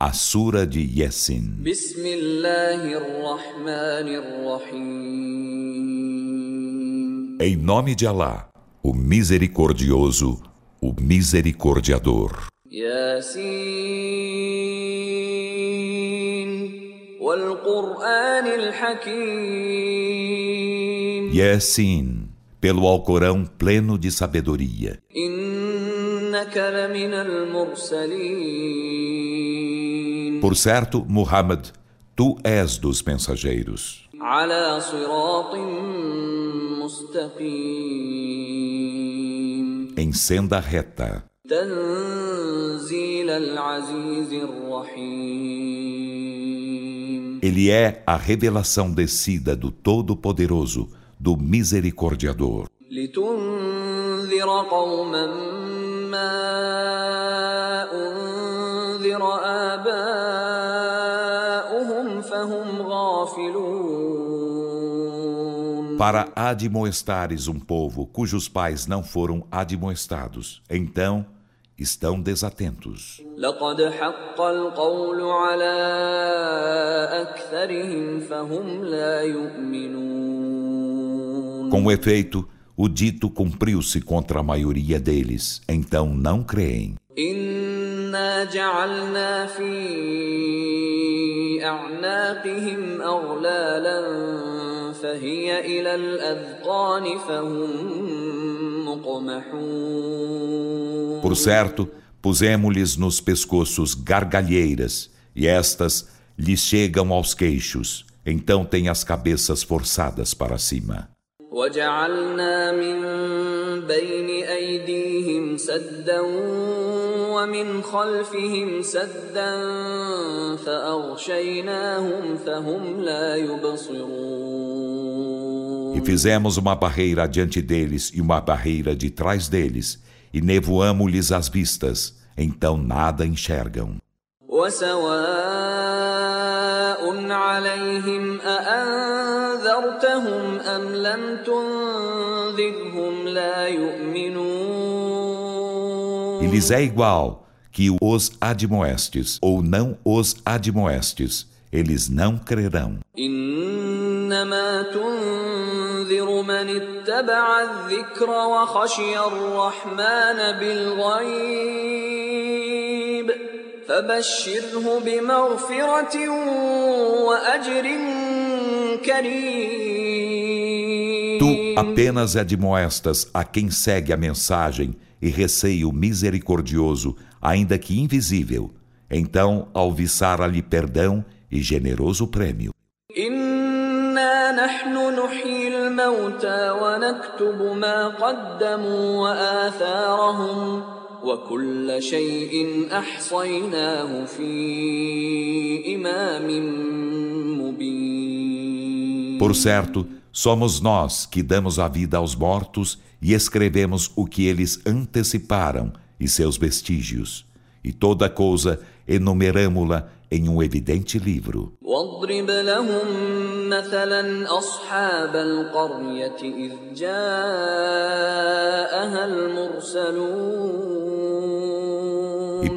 A Sura de Yassin. Em nome de Alá, o Misericordioso, o Misericordiador. Yassin, pelo Alcorão pleno de sabedoria. In Por certo, Muhammad, tu és dos mensageiros, على صراط مستقيم em senda reta. تنزيل العزيز الرحيم Ele é a revelação descida do Todo-Poderoso, do Misericordiador, لتنذر قوما ما أنذر آباؤهم فهم غافلون para admoestares um povo cujos pais não foram admoestados. Então, estão desatentos. لقد حق القول على أكثرهم فهم لا يؤمنون Com efeito, o dito cumpriu-se contra a maioria deles, então não creem. إنا جعلنا في أعناقهم أغلالا فهي إلى الأذقان فهم مقمحون Por certo, pusemos-lhes nos pescoços gargalheiras, e estas lhes chegam aos queixos, então têm as cabeças forçadas para cima. وجعلنا من بين أيديهم سدا ومن خلفهم سدا فأغشيناهم فهم لا يبصرون E fizemos uma barreira adiante deles e uma barreira de trás deles, e nevoamo-lhes as vistas, então nada enxergam. وسواء عليهم أأنذرتهم أم لم تنذرهم لا يؤمنون E lhes é igual que os admoestes ou não os admoestes, eles não crerão. إنما تنذر من اتبع الذكر وخشي الرحمن بالغيب فبشره بمغفرة وأجر كريم Tu apenas admoestas a quem segue a mensagem e receio misericordioso, ainda que invisível. Então, alviçara-lhe perdão e generoso prêmio. Por certo, somos nós que damos a vida aos mortos e escrevemos o que eles anteciparam e seus vestígios. E toda coisa enumeramo-la em um evidente livro.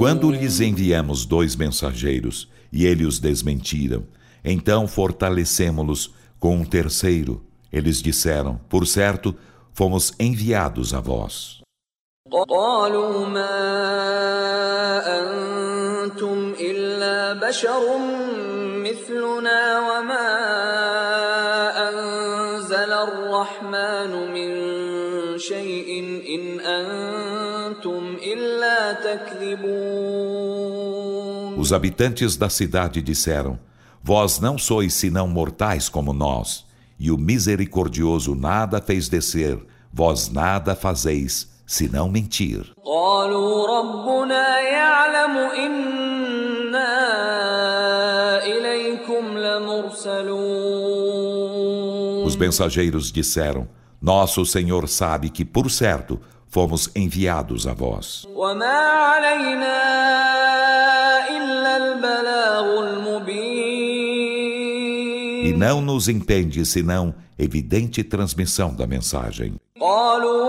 Quando lhes enviamos dois mensageiros e eles os desmentiram, então fortalecemos-los com um terceiro. Eles disseram: Por certo, fomos enviados a vós. قالوا ما أنتم إلا بشر مثلنا وما Os habitantes da cidade disseram: Vós não sois senão mortais como nós, e o misericordioso nada fez descer, vós nada fazeis senão mentir. Os mensageiros disseram: Nosso Senhor sabe que, por certo, fomos enviados a vós. وما علينا إلا البلاغ المبين E não nos impede senão evidente transmissão da mensagem. قالوا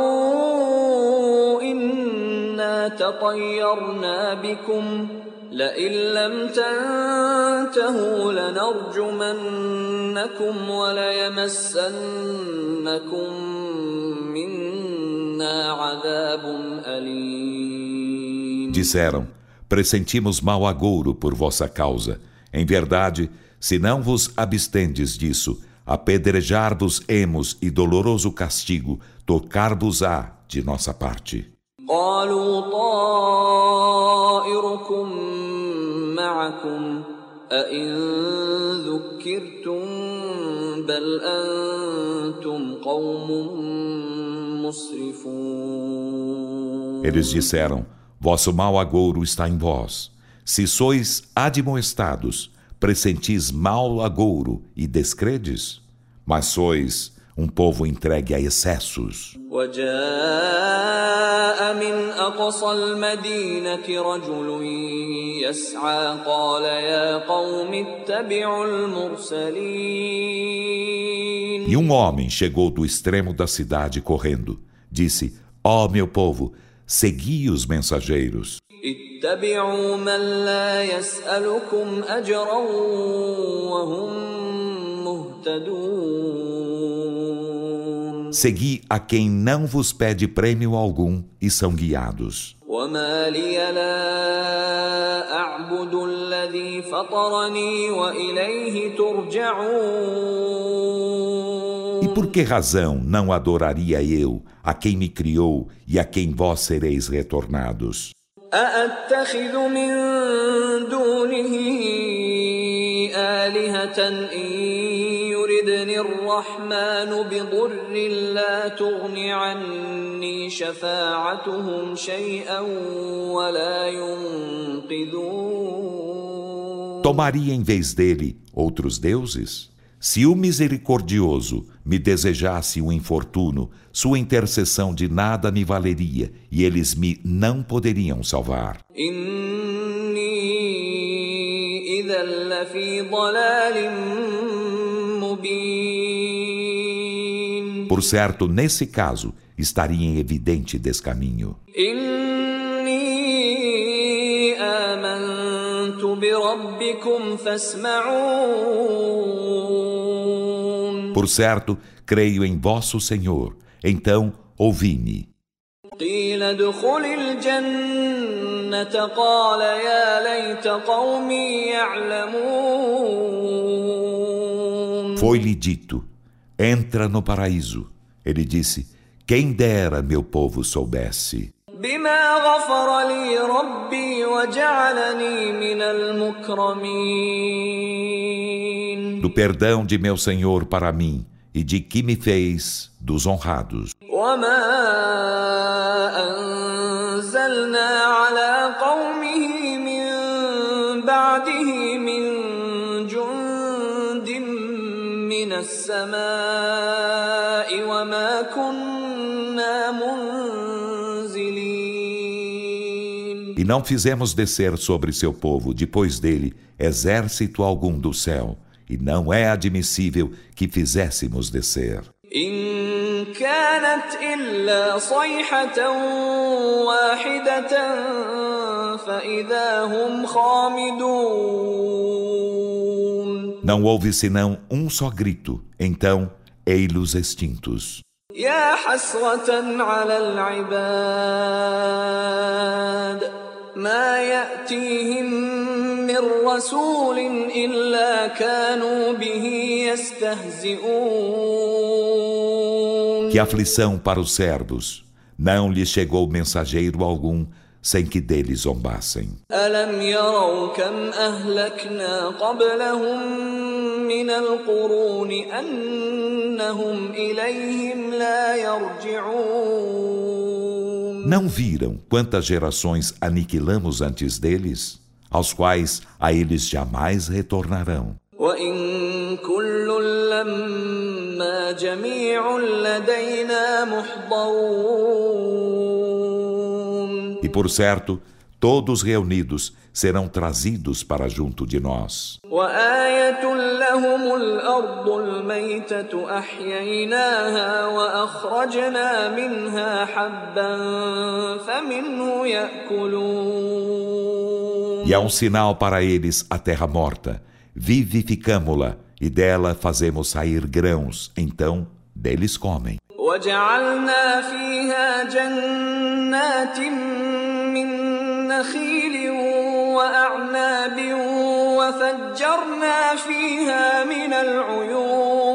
إنا تطيرنا بكم لئن لم تنتهوا لنرجمنكم وليمسنكم منا عذاب أليم Disseram: Pressentimos mau agouro por vossa causa. Em verdade, se não vos abstendes disso, apedrejar-vos-emos e doloroso castigo tocar-vos-á de nossa parte. قالوا طائركم معكم أئن ذكرتم بل أنتم قوم مسرفون Eles disseram: Vosso mau agouro está em vós. Se sois admoestados, pressentis mau agouro e descredes? Mas sois um povo entregue a excessos. وجاء من أقصى المدينة رجل يسعى قال يا قوم اتبعوا المرسلين E um homem chegou do extremo da cidade correndo. Disse: Ó meu povo, segui os mensageiros. اتبعوا من لا يسألكم أجرا وهم مهتدون Segui a quem não vos pede prêmio algum e são guiados. وما لي لا أعبد الذي فطرني وإليه ترجعون E por que razão não adoraria eu a quem me criou e a quem vós sereis retornados? أأتخذ من دونه آلهة إن يردني الرحمن بضر لا تغن عني شفاعتهم شيئا ولا ينقذون Tomaria em vez dele outros deuses? Se o misericordioso me desejasse um infortuno, sua intercessão de nada me valeria e eles me não poderiam salvar. إني إذا لفي ضلال مبين Por certo, nesse caso, estaria em evidente descaminho. إني آمنت بربكم فاسمعون Por certo, creio em vosso Senhor. Então, ouvi-me. قيل ادخل الجنة قال يا ليت قومي يعلمون Foi-lhe dito: Entra no paraíso. Ele disse: Quem dera meu povo soubesse. بما غفر لي ربي وجعلني من المكرمين Do perdão de meu Senhor para mim e de que me fez dos honrados. E não fizemos descer sobre seu povo, depois dele, exército algum do céu. e não é admissível que fizéssemos descer. إن كانت إلا صيحة واحدة فإذا هم خامدون Não houve senão um só grito, então, ei-los extintos. يا حسرة على العباد ما يأتيهم من رسول إلا كانوا به يستهزئون Que aflição para os servos! Não lhes chegou mensageiro algum sem que deles zombassem. ألم يروا كم أهلكنا قبلهم من القرون أنهم إليهم لا يرجعون Não viram quantas gerações aniquilamos antes deles, aos quais a eles jamais retornarão. E por certo, todos reunidos serão trazidos para junto de nós. E há um sinal para eles a terra morta. Vivificamo-la e dela fazemos sair grãos. Então, deles comem. وجعلنا فيها جنات من نخيل وأعناب وفجرنا فيها من العيون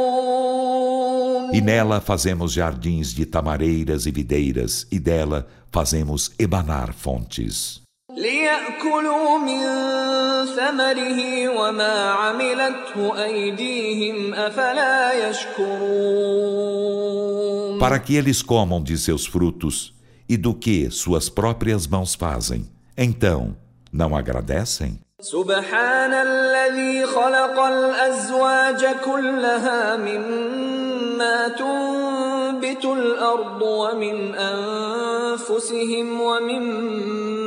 E nela fazemos jardins de tamareiras e videiras, e dela fazemos emanar fontes. ليأكلوا من ثمره وما عملته أيديهم أفلا يشكرون Para que eles comam de seus frutos e do que suas próprias mãos fazem. Então, não agradecem? سبحان الذي خلق الأزواج كلها مما تنبت الأرض ومن أنفسهم ومما لا يعلمون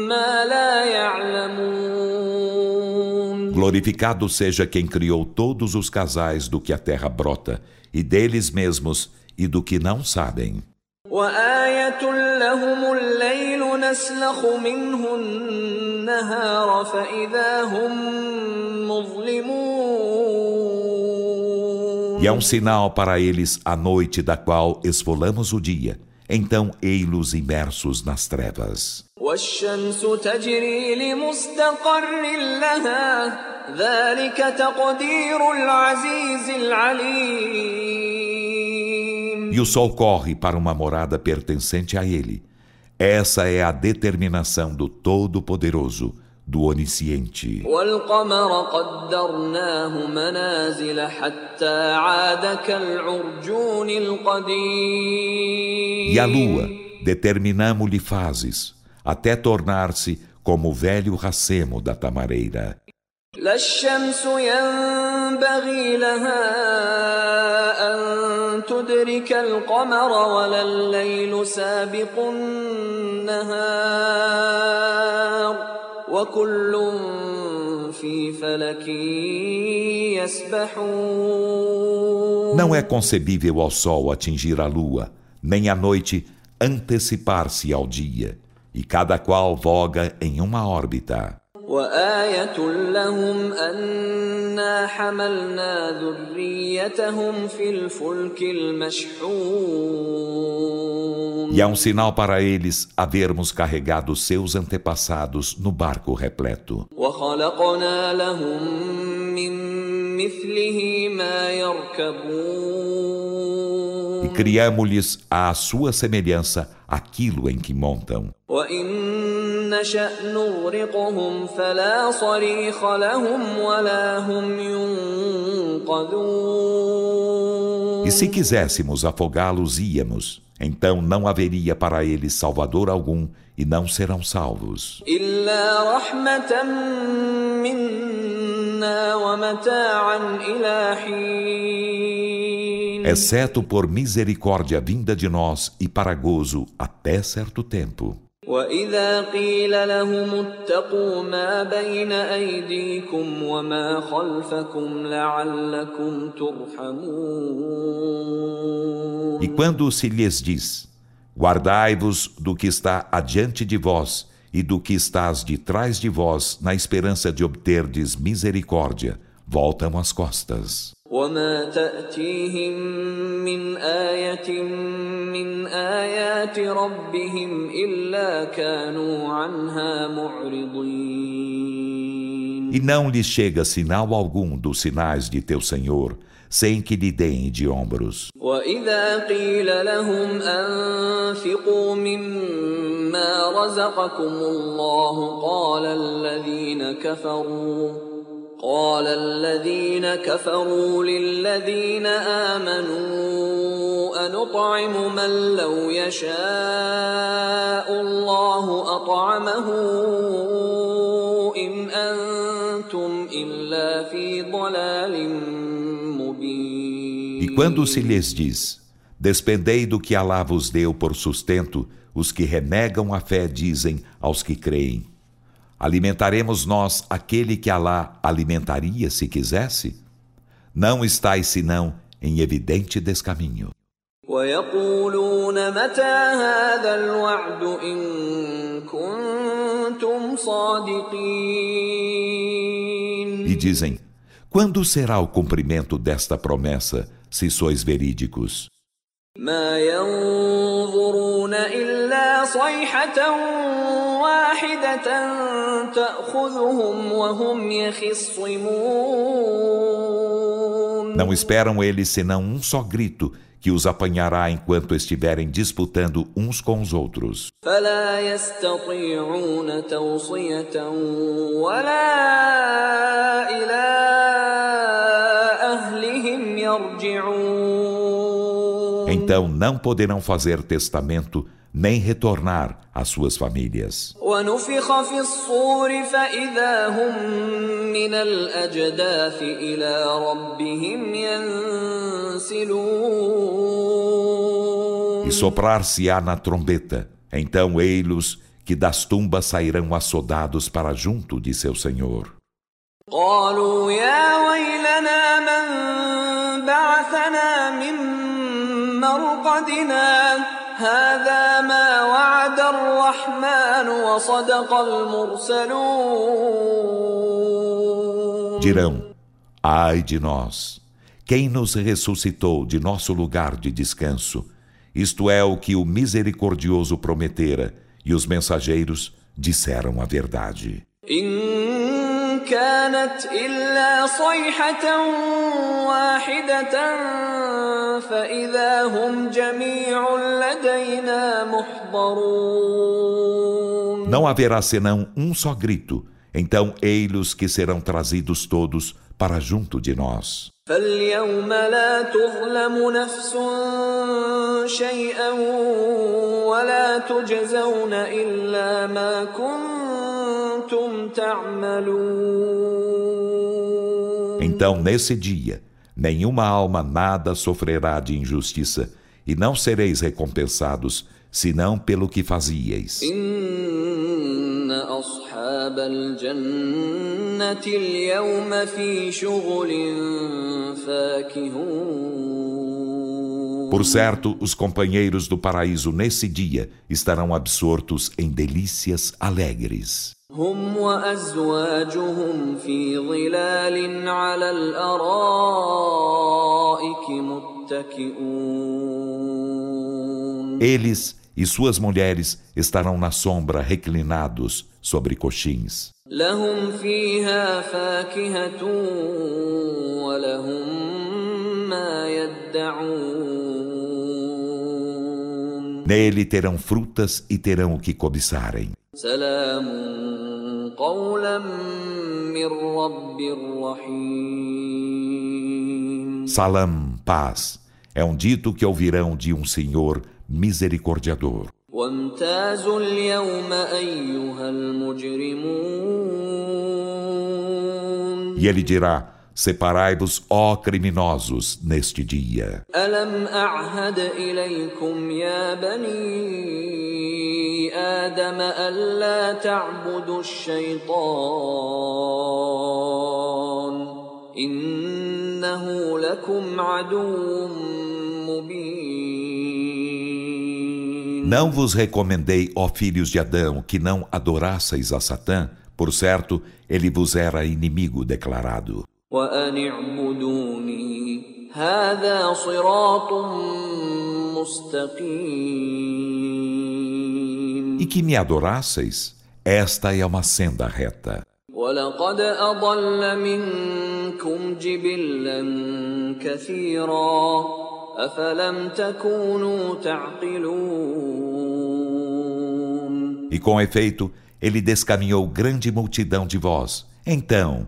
Glorificado seja quem criou todos os casais do que a terra brota, e deles mesmos e do que não sabem. وآية لهم الليل نسلخ منه النهار فإذا هم مظلمون E é um sinal para eles a noite da qual esfolamos o dia. Então, ei-los imersos nas trevas. والشمس تجري لمستقر لها ذلك تقدير العزيز العليم E o sol corre para uma morada pertencente a ele. Essa é a determinação do Todo-Poderoso, do Onisciente. والقمر قدرناه منازل حتى عاد كالعرجون القديم E a lua, determinamo-lhe fases, até tornar-se como o velho racemo da tamareira. لا الشمس ينبغي لها أن تدرك القمر ولا الليل سابق النهار وكل في فلك يسبحون Não é concebível ao sol atingir a lua, nem a noite antecipar-se ao dia, e cada qual voga em uma órbita. وآية لهم أنا حملنا ذريتهم في الفلك المشحون E é um sinal para eles havermos carregado seus antepassados no barco repleto. وخلقنا لهم من مثله ما يركبون então criamos-lhes à sua semelhança aquilo em que montam. E se quiséssemos afogá-los, íamos. Então não haveria para eles salvador algum e não serão salvos Exceto por misericórdia vinda de nós e para gozo até certo tempo. وإذا قيل لهم اتقوا ما بين أيديكم وما خلفكم لعلكم ترحمون E quando se lhes diz: Guardai-vos do que está adiante de vós e do que estás de trás de vós, na esperança de obterdes misericórdia, voltam as costas. وما تأتيهم من آية من آيات ربهم إلا كانوا عنها معرضين E não lhes chega sinal algum dos sinais de teu Senhor, sem que lhe deem de ombros. وإذا قيل لهم أنفقوا مما رزقكم الله قال الذين كفروا قال الذين كفروا للذين آمنوا أنطعم من لو يشاء الله أطعمه إن أنتم إلا في ضلال E quando se lhes diz: Despendei do que Alá vos deu por sustento, os que renegam a fé dizem aos que creem: Alimentaremos nós aquele que Alá alimentaria se quisesse? Não estáis senão em evidente descaminho. E dizem: Quando será o cumprimento desta promessa, se sois verídicos? ما ينظرون إلا صيحة واحدة تأخذهم وهم يخصمون Não esperam eles senão um só grito que os apanhará enquanto estiverem disputando uns com os outros. فلا يستطيعون توصية ولا إلى أهلهم يرجعون Então não poderão fazer testamento nem retornar às suas famílias. ونفخ في الصور فإذا هم من الأجداث إلى ربهم ينسلون E soprar-se-á na trombeta. Então ei-los que das tumbas sairão assodados para junto de seu Senhor. قالوا يا ويلنا مرقدنا هذا ما وعد الرحمن وصدق المرسلون Dirão: Ai de nós! Quem nos ressuscitou de nosso lugar de descanso? Isto é o que o misericordioso prometera, e os mensageiros disseram a verdade. إن كانت إلا صيحة واحدة فإذا هم جميع لدينا محضرون Não haverá senão um só grito, então ei-los que serão trazidos todos para junto de nós. فاليوم لا تظلم نفس شيئا ولا تجزون إلا ما كنتم تعملون então, nesse dia, nenhuma alma nada sofrerá de injustiça, e não sereis recompensados, senão pelo que fazieis. Por certo, os companheiros do paraíso nesse dia estarão absortos em delícias alegres. هم وأزواجهم في ظلال على الأرائك متكئون Eles e suas mulheres estarão na sombra reclinados sobre coxins. لهم فيها فاكهة ولهم ما يدعون Nele terão frutas e terão o que cobiçarem. سلام Salam, paz, é um dito que ouvirão de um Senhor misericordiador. E ele dirá: Separai-vos, ó criminosos, neste dia. Alam ilaykum ya Adam ta'budu mubin. Não vos recomendei, ó filhos de Adão, que não adorasseis a Satã. Por certo, ele vos era inimigo declarado. وأن اعبدوني هذا صراط مستقيم E que me adorasseis, esta é uma senda reta. ولقد أضل منكم جبلا كثيرا أفلم تكونوا تعقلون E com efeito, ele descaminhou grande multidão de vós. Então,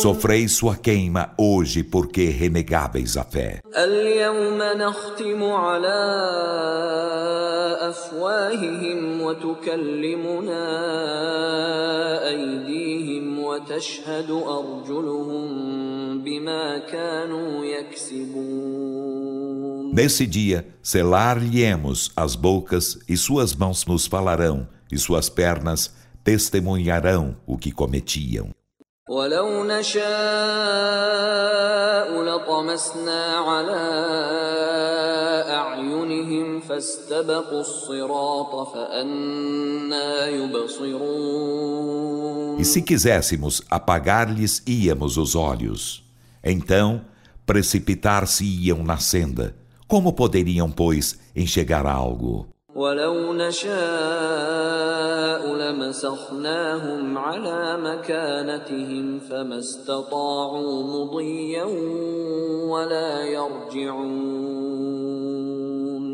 Sofrei sua queima hoje porque renegáveis a fé. اليوم نختم على أفواههم وتكلمنا أيديهم وتشهد أرجلهم بما كانوا يكسبون Nesse dia, selar-lhe-emos as bocas, e suas mãos nos falarão, e suas pernas testemunharão o que cometiam. ولو نشاء لطمسنا على أعينهم فاستبقوا الصراط فأنا يبصرون E se quiséssemos, apagar-lhes íamos os olhos. Então, precipitar-se-iam na senda. Como poderiam, pois, enxergar algo? ولو نشاء لمسخناهم على مكانتهم فما استطاعوا مضيا ولا يرجعون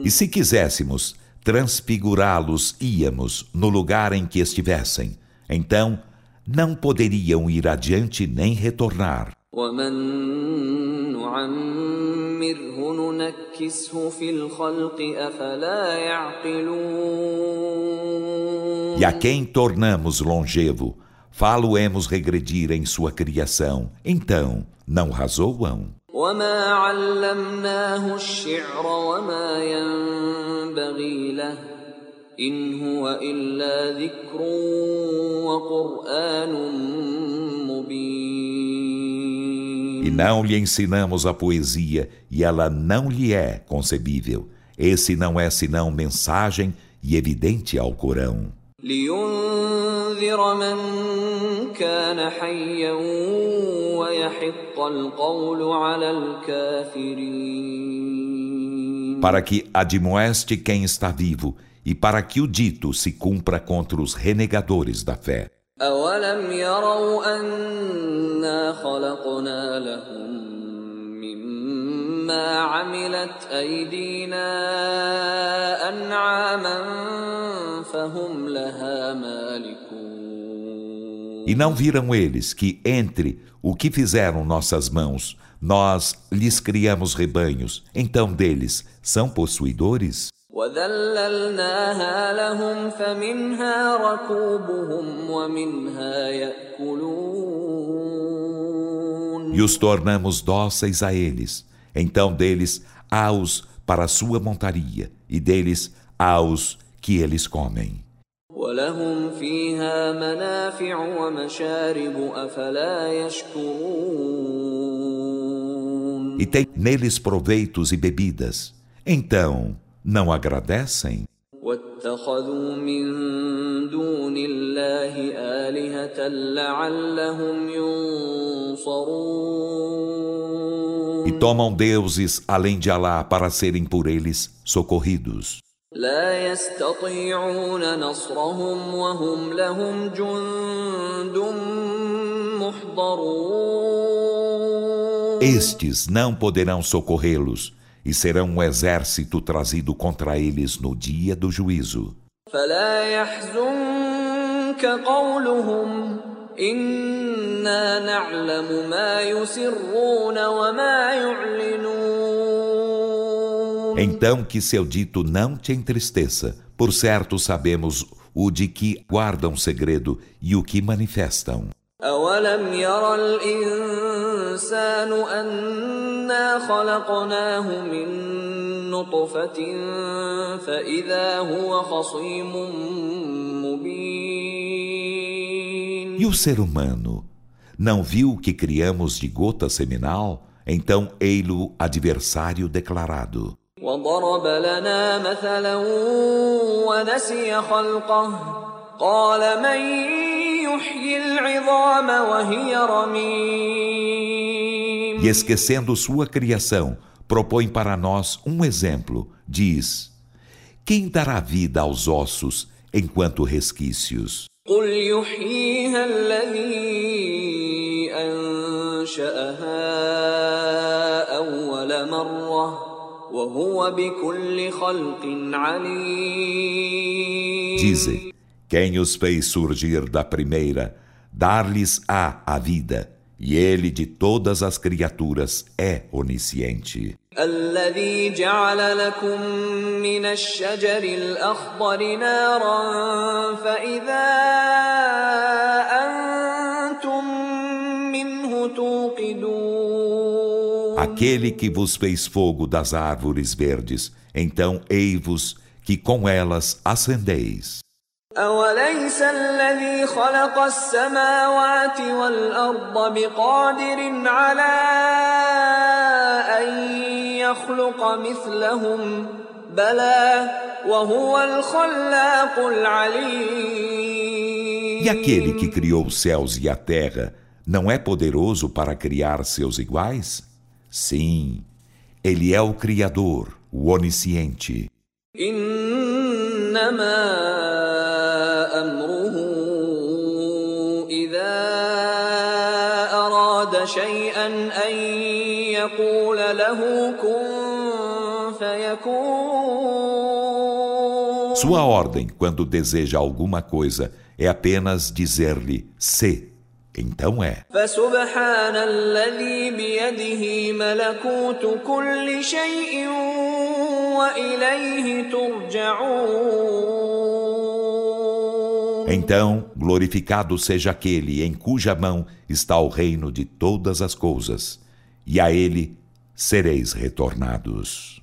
E se quiséssemos, transfigurá-los íamos no lugar em que estivessem. Então, não poderiam ir adiante nem retornar. ومن نعمره ننكسه في الخلق أفلا يعقلون E a quem tornamos longevo, falo-emos regredir em sua criação. Então, não razoam? وما علمناه الشعر وما ينبغي له إن هو إلا ذكر وقرآن E não lhe ensinamos a poesia, e ela não lhe é concebível. Esse não é senão mensagem e evidente ao Corão. Para que admoeste quem está vivo, e para que o dito se cumpra contra os renegadores da fé. أولم يروا أنا خلقنا لهم مما عملت أيدينا أنعاما فهم لها مالكون E não viram eles que, entre o que fizeram nossas mãos, nós lhes criamos rebanhos, então deles são possuidores? وذللناها لهم فمنها ركوبهم ومنها يأكلون E os tornamos dóceis a eles. Então deles há-os para a sua montaria, e deles há-os que eles comem. ولهم فيها منافع ومشارب أفلا يشكرون E tem neles proveitos e bebidas. Então, não agradecem? واتخذوا من دون الله آلهة لعلهم ينصرون E tomam deuses além de Alá para serem por eles socorridos. لا يستطيعون نصرهم وهم لهم جند محضرون Estes não poderão socorrê-los e serão um exército trazido contra eles no dia do juízo. فلا يحزنك قولهم إنا نعلم ما يسرون وما يعلنون Então que seu dito não te entristeça. Por certo sabemos o de que guardam segredo e o que manifestam. أولم ير الإنسان أنا خلقناه من نطفة فإذا هو خصيم مبين E o ser humano não viu que criamos de gota seminal? Então ei-lo adversário declarado. وضرب لنا مثلا ونسي خلقه قال من يحيي العظام وهي رميم e esquecendo sua criação, propõe para nós um exemplo. Diz: Quem dará vida aos ossos enquanto resquícios? Dizem: Quem os fez surgir da primeira, dar-lhes-á a vida E ele de todas as criaturas é onisciente. الذي جعل لكم من الشجر الأخضر نارا فإذا أنتم منه توقدون Aquele que vos fez fogo das árvores verdes, então ei-vos que com elas acendeis. أوليس الذي خلق السماوات والأرض بقادر على أن يخلق مثلهم بلى وهو الخلاق العليم E aquele que criou os céus e a terra não é poderoso para criar seus iguais? Sim, ele é o Criador, o Onisciente. إنما أمره إذا أراد شيئا أن يقول له كن فيكون Sua ordem, quando deseja alguma coisa, é apenas dizer-lhe se. Então é. Então, glorificado seja aquele em cuja mão está o reino de todas as coisas, e a ele sereis retornados.